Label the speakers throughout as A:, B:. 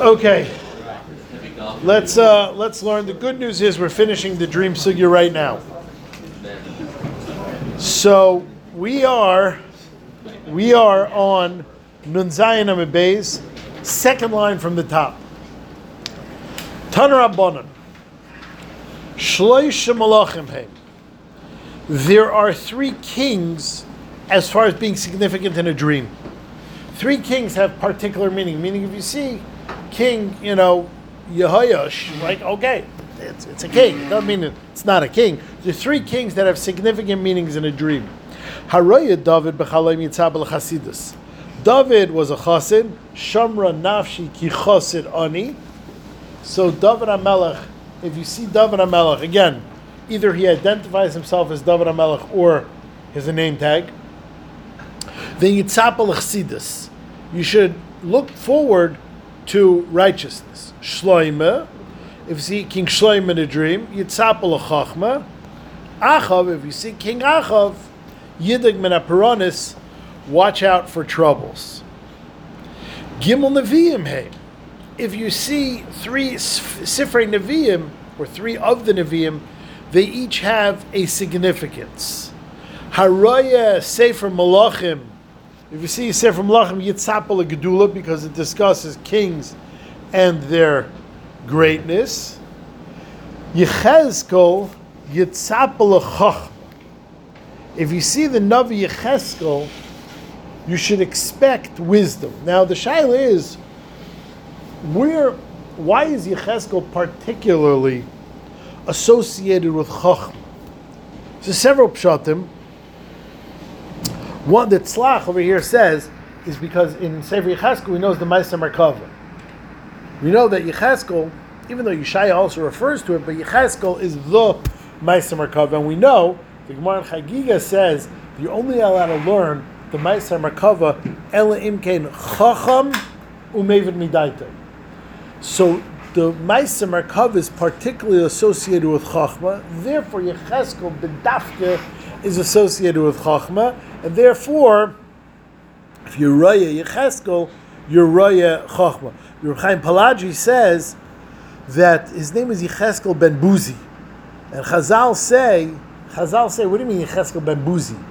A: Okay. Let's uh, let's learn. The good news is we're finishing the dream sugya right now. So we are we are on Nun Zayin Amid second line from the top. Shloisha Malachim There are three kings as far as being significant in a dream. Three kings have particular meaning. Meaning, if you see king, you know, Yehoyash, like, okay, it's, it's a king. It doesn't mean it's not a king. There are three kings that have significant meanings in a dream. Haroya David b'chalayim yitzabel chasidus. David was a chassid. Shamra nafshi ki chassid ani. So David HaMelech, if you see David HaMelech, again, either he identifies himself as David HaMelech or has a name tag, then yitzapel chassidus. You should look forward to righteousness. Shloime, if you see King Shloime in a dream, Yitzapel Chachma. Achav, if you see King Achav, Yidig Menaperonis, watch out for troubles. Gimel Nevi'im Hey. If you see three Sifrei Nevi'im, or three of the Nevi'im, they each have a significance. Haraya Sefer Malachim, if you see Sefer Malachim Yitzapel Gedula because it discusses kings and their greatness. Yechezkel Yitzapel Chachma. If you see the Navi Yechezkel, you should expect wisdom. Now the shaila is, where, why is Yechezkel particularly associated with Chachma? So several pshatim. One the Tzlach over here says is because in Sefer Yecheskel we know the Ma'aseh Merkava. We know that Yecheskel, even though Yeshaya also refers to it, but Yecheskel is the Ma'aseh Merkava, and we know the Gemara in Chagiga says you're only allowed to learn the Ma'aseh Merkava Ela Imkein Chacham Umevid Midaita. So the Ma'aseh Merkava is particularly associated with Chachma. Therefore, Yecheskel Bedafke is associated with Chachma, and therefore, if you're Raya Yecheskel, you're Raya Chachma. Your Chaim Palagi says that his name is Yecheskel ben Buzi. And Chazal say, Chazal say, what do you mean Yecheskel ben Buzi?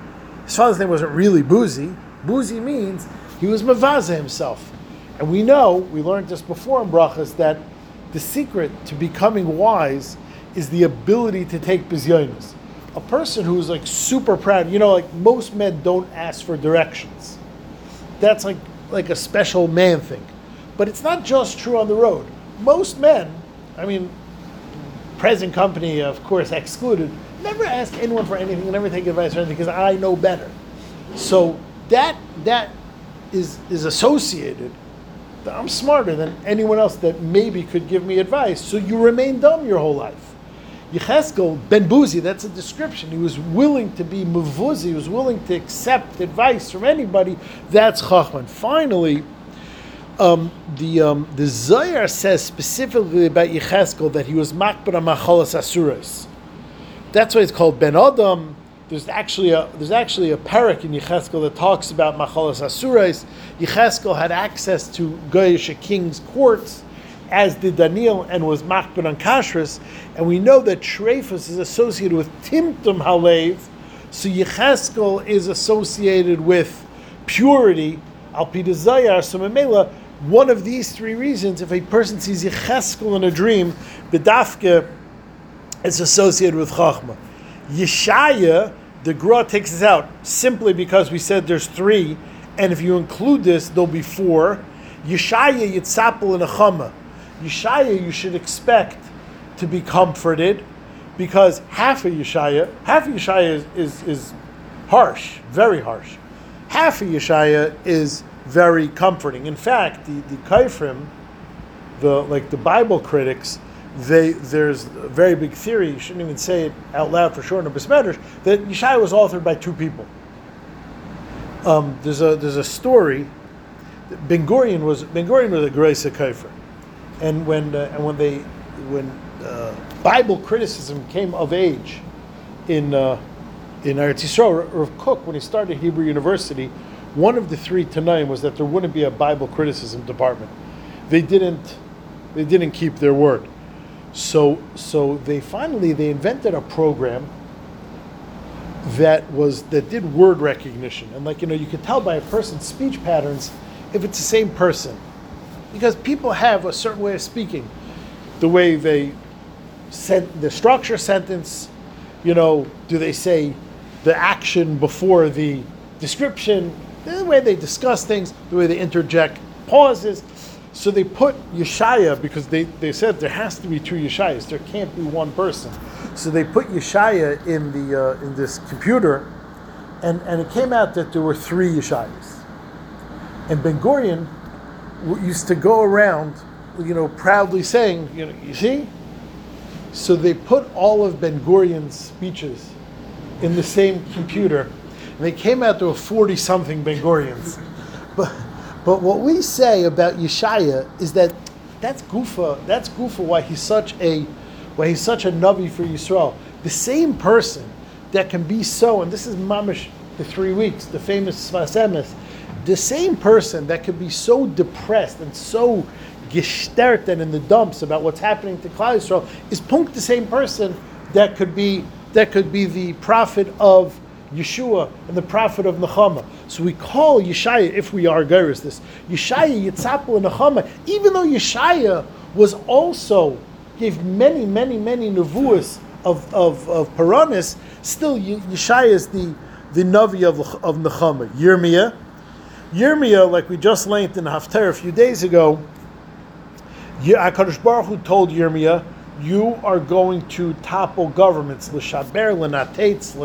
A: His father's name wasn't really Buzi. Buzi means he was Mavaza himself. And we know, we learned this before in Brachas, that the secret to becoming wise is the ability to take bizyonis a person who's like super proud, you know, like most men don't ask for directions. That's like like a special man thing. But it's not just true on the road. Most men, I mean, present company, of course, excluded, never ask anyone for anything, never take advice or anything because I know better. So that that is is associated. I'm smarter than anyone else that maybe could give me advice. So you remain dumb your whole life. Yecheskel ben Buzi, that's a description. He was willing to be mavuzi, he was willing to accept advice from anybody. That's Chachman. Finally, um, the um, the Zayar says specifically about Yecheskel that he was makbar machalas asuras. That's why it's called Ben Adam. There's actually a there's actually a parak in Yecheskel that talks about machalas asuras. Yecheskel had access to Goyish king's courts as did Daniel and was machbet on kashrus, and we know that Shrefus is associated with Timtum Halev, so Yecheskel is associated with purity, Alpidazayar, so Memela, one of these three reasons, if a person sees Yecheskel in a dream, Bedafke is associated with Chachma. Yeshaya, the Gra takes us out simply because we said there's three, and if you include this, there'll be four. Yeshaya, Yitzapel, and Achama. Yeshaya, you should expect to be comforted because half of Yeshaya, half of Yeshaya is, is, is harsh, very harsh. Half of Yeshaya is very comforting. In fact, the, the Kaifrim, the like the Bible critics, they there's a very big theory, you shouldn't even say it out loud for sure in a Besmedrash, that Yeshaya was authored by two people. Um, there's a there's a story. Ben Gurion was Ben Gurion was a Grace of Kaifrim and when uh, and when they when uh, Bible criticism came of age in uh, in Eretz Yisrael, Rav Kook, when he started Hebrew University, one of the three Tanaim was that there wouldn't be a Bible criticism department. they didn't they didn't keep their word. So so they finally they invented a program that was that did word recognition and like you know you could tell by a person's speech patterns if it's the same person because people have a certain way of speaking the way they sent the structure sentence you know do they say the action before the description the way they discuss things the way they interject pauses so they put Yeshaya because they, they said there has to be two Yeshayas. There can't be one person. So they put Yeshaya in the uh, in this computer, and, and it came out that there were three Yeshayas. And Ben Gurion used to go around, you know, proudly saying, you know, you see. So they put all of Ben Gurion's speeches in the same computer, and they came out to a forty something Ben Gurions, but. But what we say about Yeshaya is that that's Gufa. That's Gufa. Why he's such a, why he's such a navi for Yisrael. The same person that can be so, and this is mamish the three weeks, the famous Svasemis, the same person that could be so depressed and so gestert and in the dumps about what's happening to Klal Yisrael is punk the same person that could be that could be the prophet of Yeshua and the prophet of Nechama. So we call Yeshaya, if we are Geras this, Yeshaya Yitzapel and Nechama, even though Yeshaya was also, gave many, many, many nevuas of, of, of Paranis, still Yeshaya is the, the Navi of, of Nechama. Yirmiyah. Yirmiyah, like we just learned in Haftarah a few days ago, HaKadosh Baruch Hu told Yirmiyah, you are going to topple governments, l'shaber, l'natetz,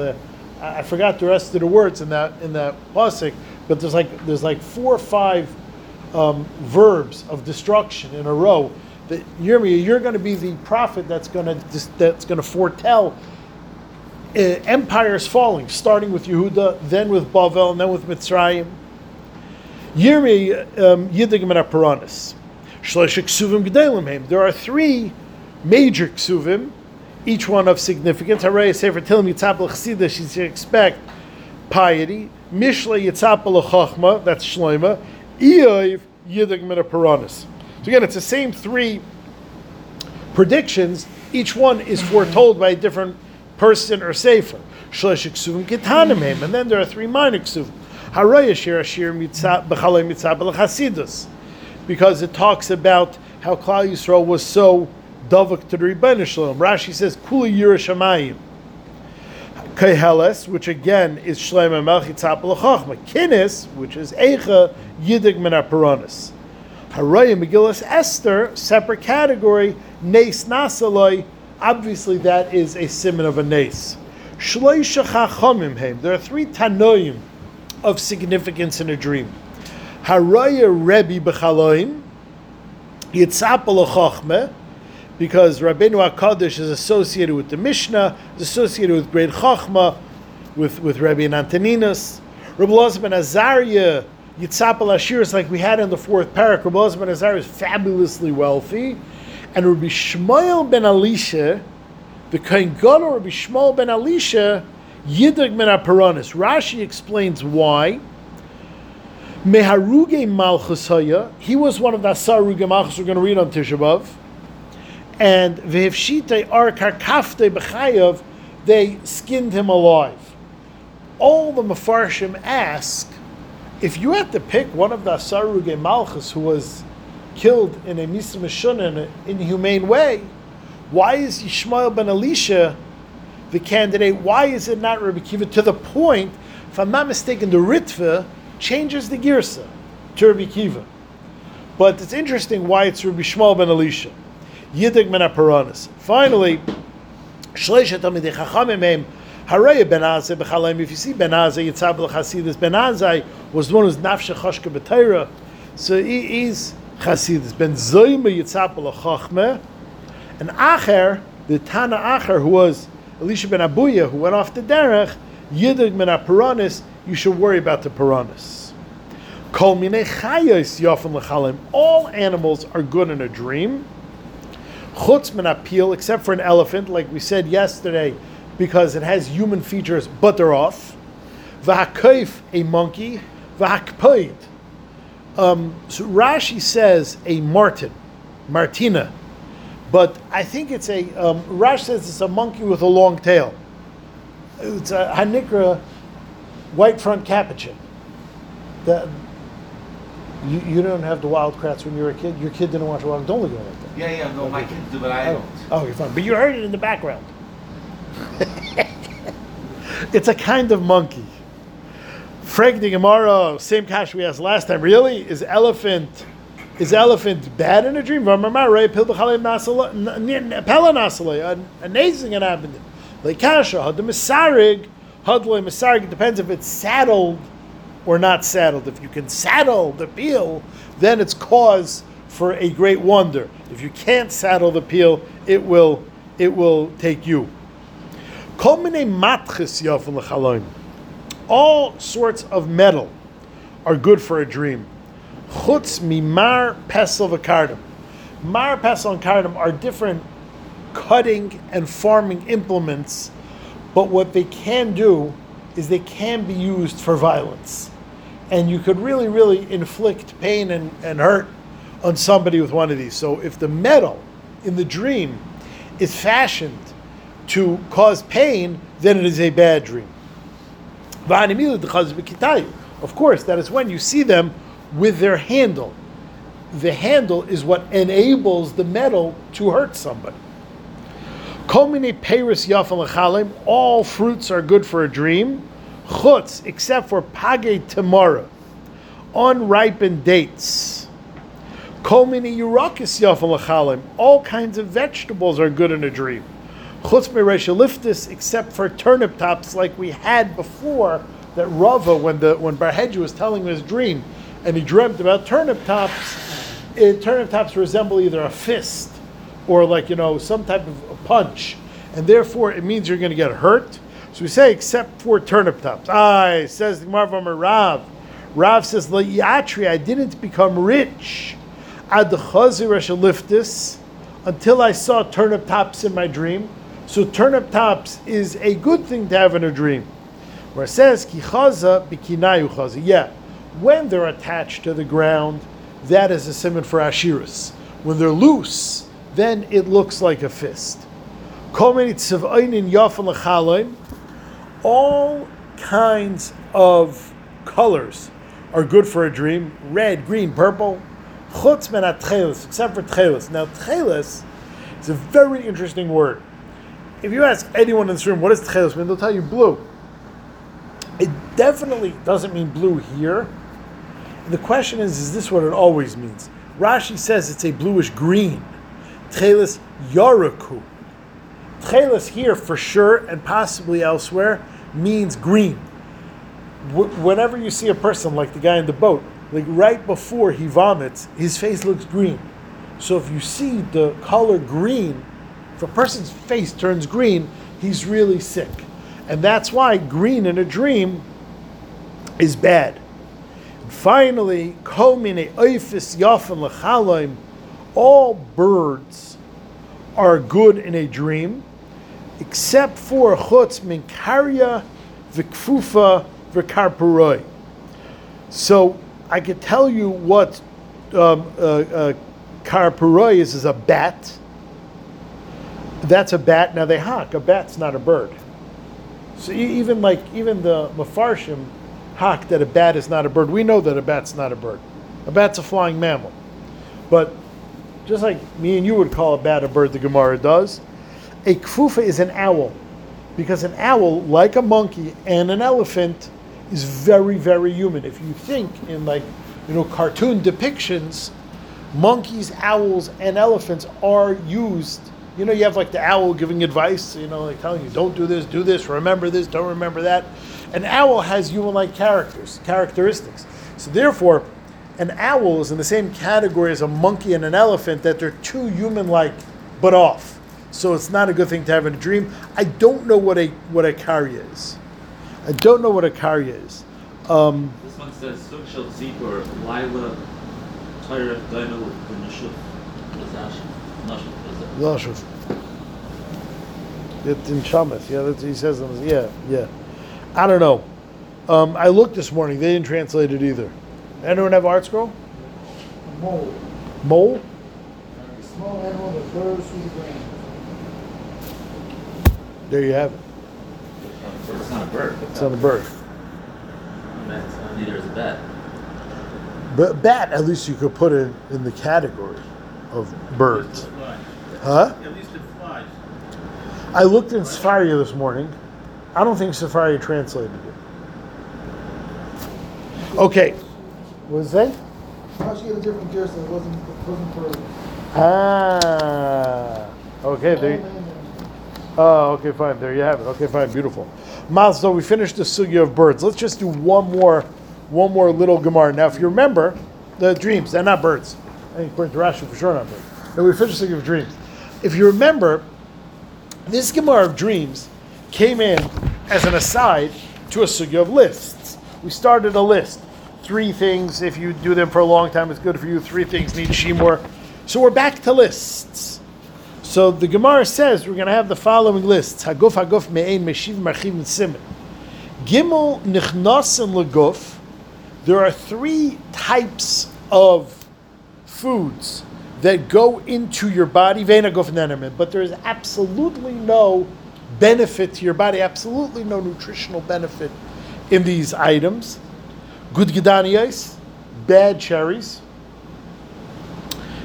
A: I forgot the rest of the words in that in that pasuk, but there's like there's like four or five um, verbs of destruction in a row. That Yirmiyah, you're going to be the prophet that's going to that's going to foretell uh, empires falling, starting with Yehuda, then with Bavel, and then with Mitzrayim. Yirmiyah um, Yidigim and Aparanis. There are three major ksuvim each one of significance. Harei Sefer Tilim Yitzapel Chasida, she expect piety. Mishla Yitzapel Chachma, that's Shloima. Iyov Yidig Paranis. So again, it's the same three predictions. Each one is foretold by a different person or sefer. Shlosh Ksuvim Kitanim and then there are three minor Ksuvim. Because it talks about how Klal Yisrael was so Davak to the Rebbeinu Shalom. Rashi says, Kuli Yerushamayim. Keheles, which again is Shleim Melchi Tzapel Chachma. Kinis, which is Eicha Yidig Min Aparanis. Harayim Megillas Esther, separate category. Nes Nasaloi, obviously that is a simon of a Nes. Shloisha Chachamim Heim. There are three Tanoim of significance in a dream. Haraya Rebbe B'chaloim, Yitzapel Chachma, because Rabbeinu HaKadosh is associated with the Mishnah, is associated with great Chachma, with, with Rabbi Antoninus. Rabbi Elazar ben Azariah, Yitzapel Ashir is like we had in the fourth parak. Rabbi Elazar ben Azariah is fabulously wealthy. And Rabbi Yishmael ben Elisha, the Kohen Gadol Rabbi Yishmael ben Elisha, Yidag Aparanis. Rashi explains why. Meharuge he was one of the Asaruge Malchus we're going to read on Tisha B'Av and vehivshite ar they skinned him alive. All the mafarshim ask, if you had to pick one of the Asaruge Malchus who was killed in a Misa in an inhumane way, why is Yishmael ben Elisha the candidate? Why is it not Rabbi Kiva? To the point, if I'm not mistaken, the Ritva changes the Girsa to Rabbi Kiva. But it's interesting why it's Rabbi Yishmael ben Elisha. Yidig min Aparanis. Finally, Shleisha Chachamim Meim, Haraya Ben Azai B'chalaim. If you see Ben Azai, Yitzhak L'Chasidus, Ben Azai was the one who's Nafshe Chashka B'Teira, so he is Chasidus. Ben Zoyma Yitzhak L'Chachmeh, and Acher, the Tana Acher, who was Elisha Ben Abuya, who went off the derech, Yidig min Aparanis, you should worry about the Paranis. Kol minei chayos yofim l'chalim. All animals are good in a dream chutz min appeal, except for an elephant, like we said yesterday, because it has human features, but they're off. V'hakayf, a monkey. V'hakpoid, Um, so Rashi says a martin, martina, but I think it's a um, Rashi says it's a monkey with a long tail. It's a hanikra, white front capuchin. That you, you don't have the Wild Kratts when you were a kid. Your kid didn't watch wild. Don't look at it like that.
B: Yeah, yeah, no, my kids do, but I don't.
A: Oh, you're fine. But you heard it in the background. it's a kind of monkey. Frank the Gemara, same cash we asked last time. Really, is elephant is elephant bad in a dream? Amazing it happened. Like kasha, had the misarig, hadle misarig. Depends if it's saddled or not saddled. If you can saddle the peel, then it's cause for a great wonder. If you can't saddle the peel, it will it will take you. All sorts of metal are good for a dream. Chutz mimar pesel v'kardim. Mar, pesel, and kardim are different cutting and farming implements, but what they can do is they can be used for violence. And you could really, really inflict pain and, and hurt on somebody with one of these. So if the metal in the dream is fashioned to cause pain, then it is a bad dream. Of course, that is when you see them with their handle. The handle is what enables the metal to hurt somebody. All fruits are good for a dream. Chutz, except for page tamara, unripened dates. All kinds of vegetables are good in a dream. Chutz liftis, except for turnip tops, like we had before. That Rava, when the when Bar Hedya was telling his dream, and he dreamt about turnip tops, it, turnip tops resemble either a fist or like you know some type of punch, and therefore it means you're going to get hurt. So we say except for turnip tops. Ah, says the Marvam Rav. Rav says La'yatri, I didn't become rich. Ad liftis until I saw turnip tops in my dream. So turnip tops is a good thing to have in a dream. Where it says kichaza bikinayu chaza. Yeah, when they're attached to the ground, that is a simon for ashiris. When they're loose, then it looks like a fist. All kinds of colors are good for a dream red, green, purple. Except for tchelis. Now, tchelis is a very interesting word. If you ask anyone in this room, what does tchelis mean? They'll tell you blue. It definitely doesn't mean blue here. The question is, is this what it always means? Rashi says it's a bluish green. Tchelis Yaraku. Tchelis here for sure and possibly elsewhere means green. whenever you see a person like the guy in the boat, like right before he vomits, his face looks green. So if you see the color green, if a person's face turns green, he's really sick. And that's why green in a dream is bad. Finally, all birds are good in a dream, except for chutz minkaria vikfufa vikarpuroi. So I could tell you what um, uh, uh, karpuroi is, is a bat. That's a bat. Now they hawk. A bat's not a bird. So even like even the mafarshim hak that a bat is not a bird. We know that a bat's not a bird. A bat's a flying mammal. But just like me and you would call a bat a bird, the Gemara does, a kfufa is an owl. Because an owl, like a monkey and an elephant, is very, very human. If you think in like, you know, cartoon depictions, monkeys, owls, and elephants are used you know, you have like the owl giving advice, you know, like telling you, don't do this, do this, remember this, don't remember that. An owl has human-like characters, characteristics. So therefore, an owl is in the same category as a monkey and an elephant that they're too human-like but off. So it's not a good thing to have in a dream. I don't know what a what a karya is. I don't know what a karya is. Um,
C: this one says Sukshal Zibur, Lila, Tyra, Dino, Nashuf, Nashuf.
A: Lashuf. It's in Shamas. Yeah, that's, he says. Yeah, yeah. I don't know. Um, I looked this morning. They didn't translate it either. Anyone have ArtScroll?
D: Mole.
A: Mole?
D: Small animal that burrows through the ground.
A: There you have it.
C: It's not a bird.
A: It's not a bird.
C: Neither is a bat.
A: But bat, at least you could put it in the category of birds. Huh?
E: At least it flies.
A: I looked in Sefaria this morning. I don't think Sefaria translated it. Okay. What was that?
D: Now she had a different Gerson. It wasn't, it wasn't for.
A: Ah. Okay. There.
D: Small.
A: Oh, okay, fine. There you have it. Okay, fine. Beautiful. Mal, so we finished the sugya of birds. Let's just do one more, one more little gemara. Now, if you remember, the dreams, they're not birds. I think according to Rashi, for sure not birds. And we finished the sugya of dreams. If you remember, this gemara of dreams came in as an aside to a sugya of lists. We started a list. Three things, if you do them for a long time, it's good for you. Three things need shimor. So we're back to lists. So the Gemara says we're going to have the following lists: Haguf Haguf Me'ein Meshiv Marchiv and Simen. Gimel Nichnasen Leguf. There are three types of foods that go into your body. But there is absolutely no benefit to your body. Absolutely no nutritional benefit in these items. Good Gedaniyos, bad cherries.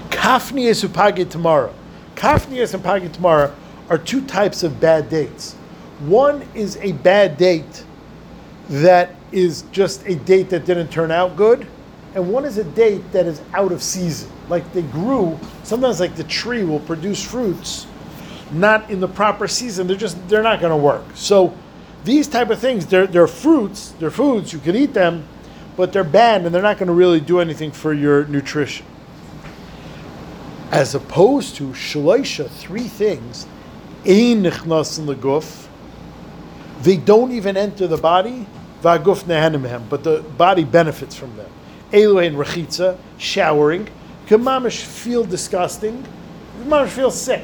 A: Kafnias upagi tomorrow. Kafnias and pagi tomorrow are two types of bad dates. One is a bad date that is just a date that didn't turn out good, and one is a date that is out of season. Like they grew, sometimes like the tree will produce fruits not in the proper season. They're just they're not going to work. So these type of things, they're they're fruits, they're foods. You can eat them, but they're bad and they're not going to really do anything for your nutrition. As opposed to shloisha, three things, ein nichnasin leguf. They don't even enter the body. Vaguf nehanim but the body benefits from them. Elu and rechitza, showering. Kamamish feel disgusting. Kamamish feel sick,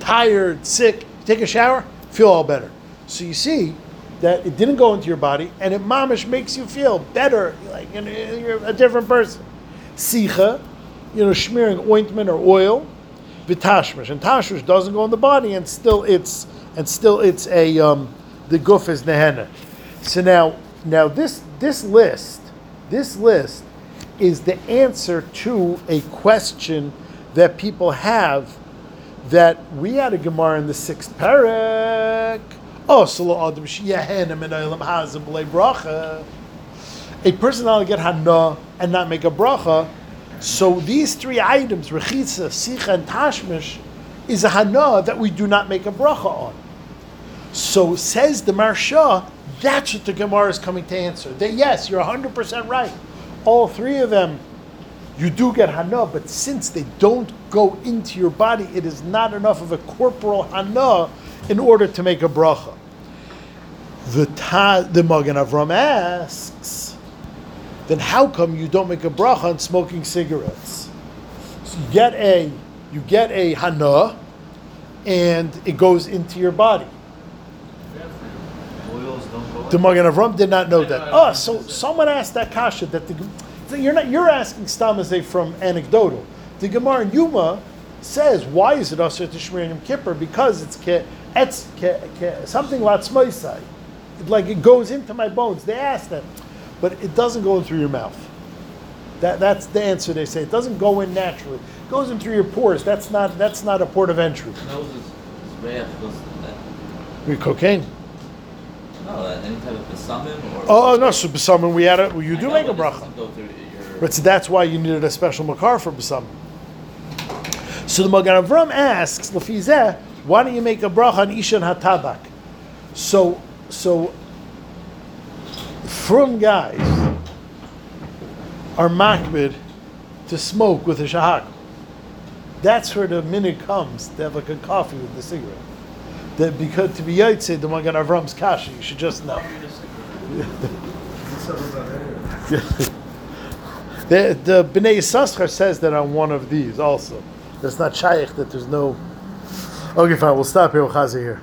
A: tired, sick. Take a shower, feel all better. So you see that it didn't go into your body, and it mamish makes you feel better, like you know, you're a different person. Sicha, you know, smearing ointment or oil, vitashmish, and tashmish doesn't go in the body, and still it's and still it's a um, the guf is nehenna. So now, now this this list, this list is the answer to a question that people have that we had a Gemara in the sixth parak. Oh. A person not get hana and not make a bracha. So these three items, rechitza, sicha, and tashmish, is a hana that we do not make a bracha on. So says the Maharsha, that's what the Gemara is coming to answer. That yes, you're 100% right. All three of them, you do get hana, but since they don't go into your body, it is not enough of a corporal hana in order to make a bracha. The ta, the Magen Avram asks, then how come you don't make a bracha on smoking cigarettes? So you get a you get a hana, and it goes into your body.
C: Oils don't go.
A: The Magen Avram did not know that. Oh, so someone asked that kasha that the you're not you're asking stamase from anecdotal. The Gemara in Yuma says why is it usher to Shmir Yom Kippur because it's ke, it's ke, ke, something latzmoisai. It, like it goes into my bones. They ask that, but it doesn't go in through your mouth. That, that's the answer they say. It doesn't go in naturally. It goes in through your pores. That's not that's not a port of entry.
C: Nose is, is rare because that,
A: With cocaine.
C: no, any type of besamim or.
A: Oh, oh no, so besamim we had a well, you do make a bracha.
C: Doesn't go through your-
A: But so that's why you needed a special makar for besamim. So the Magen Avram asks, Lafizeh, why don't you make a bracha on Ishan Hatabak? So, so from guys are makbid to smoke with a shahak. That's where the minute comes to have like a coffee with the cigarette. That because to be yaitse the Magen Avram's kasha, you should just know. The, the Bnei Yissaschar says that on one of these also. That's not shaykh, that there's no. Okay, fine, we'll stop here. We'll here.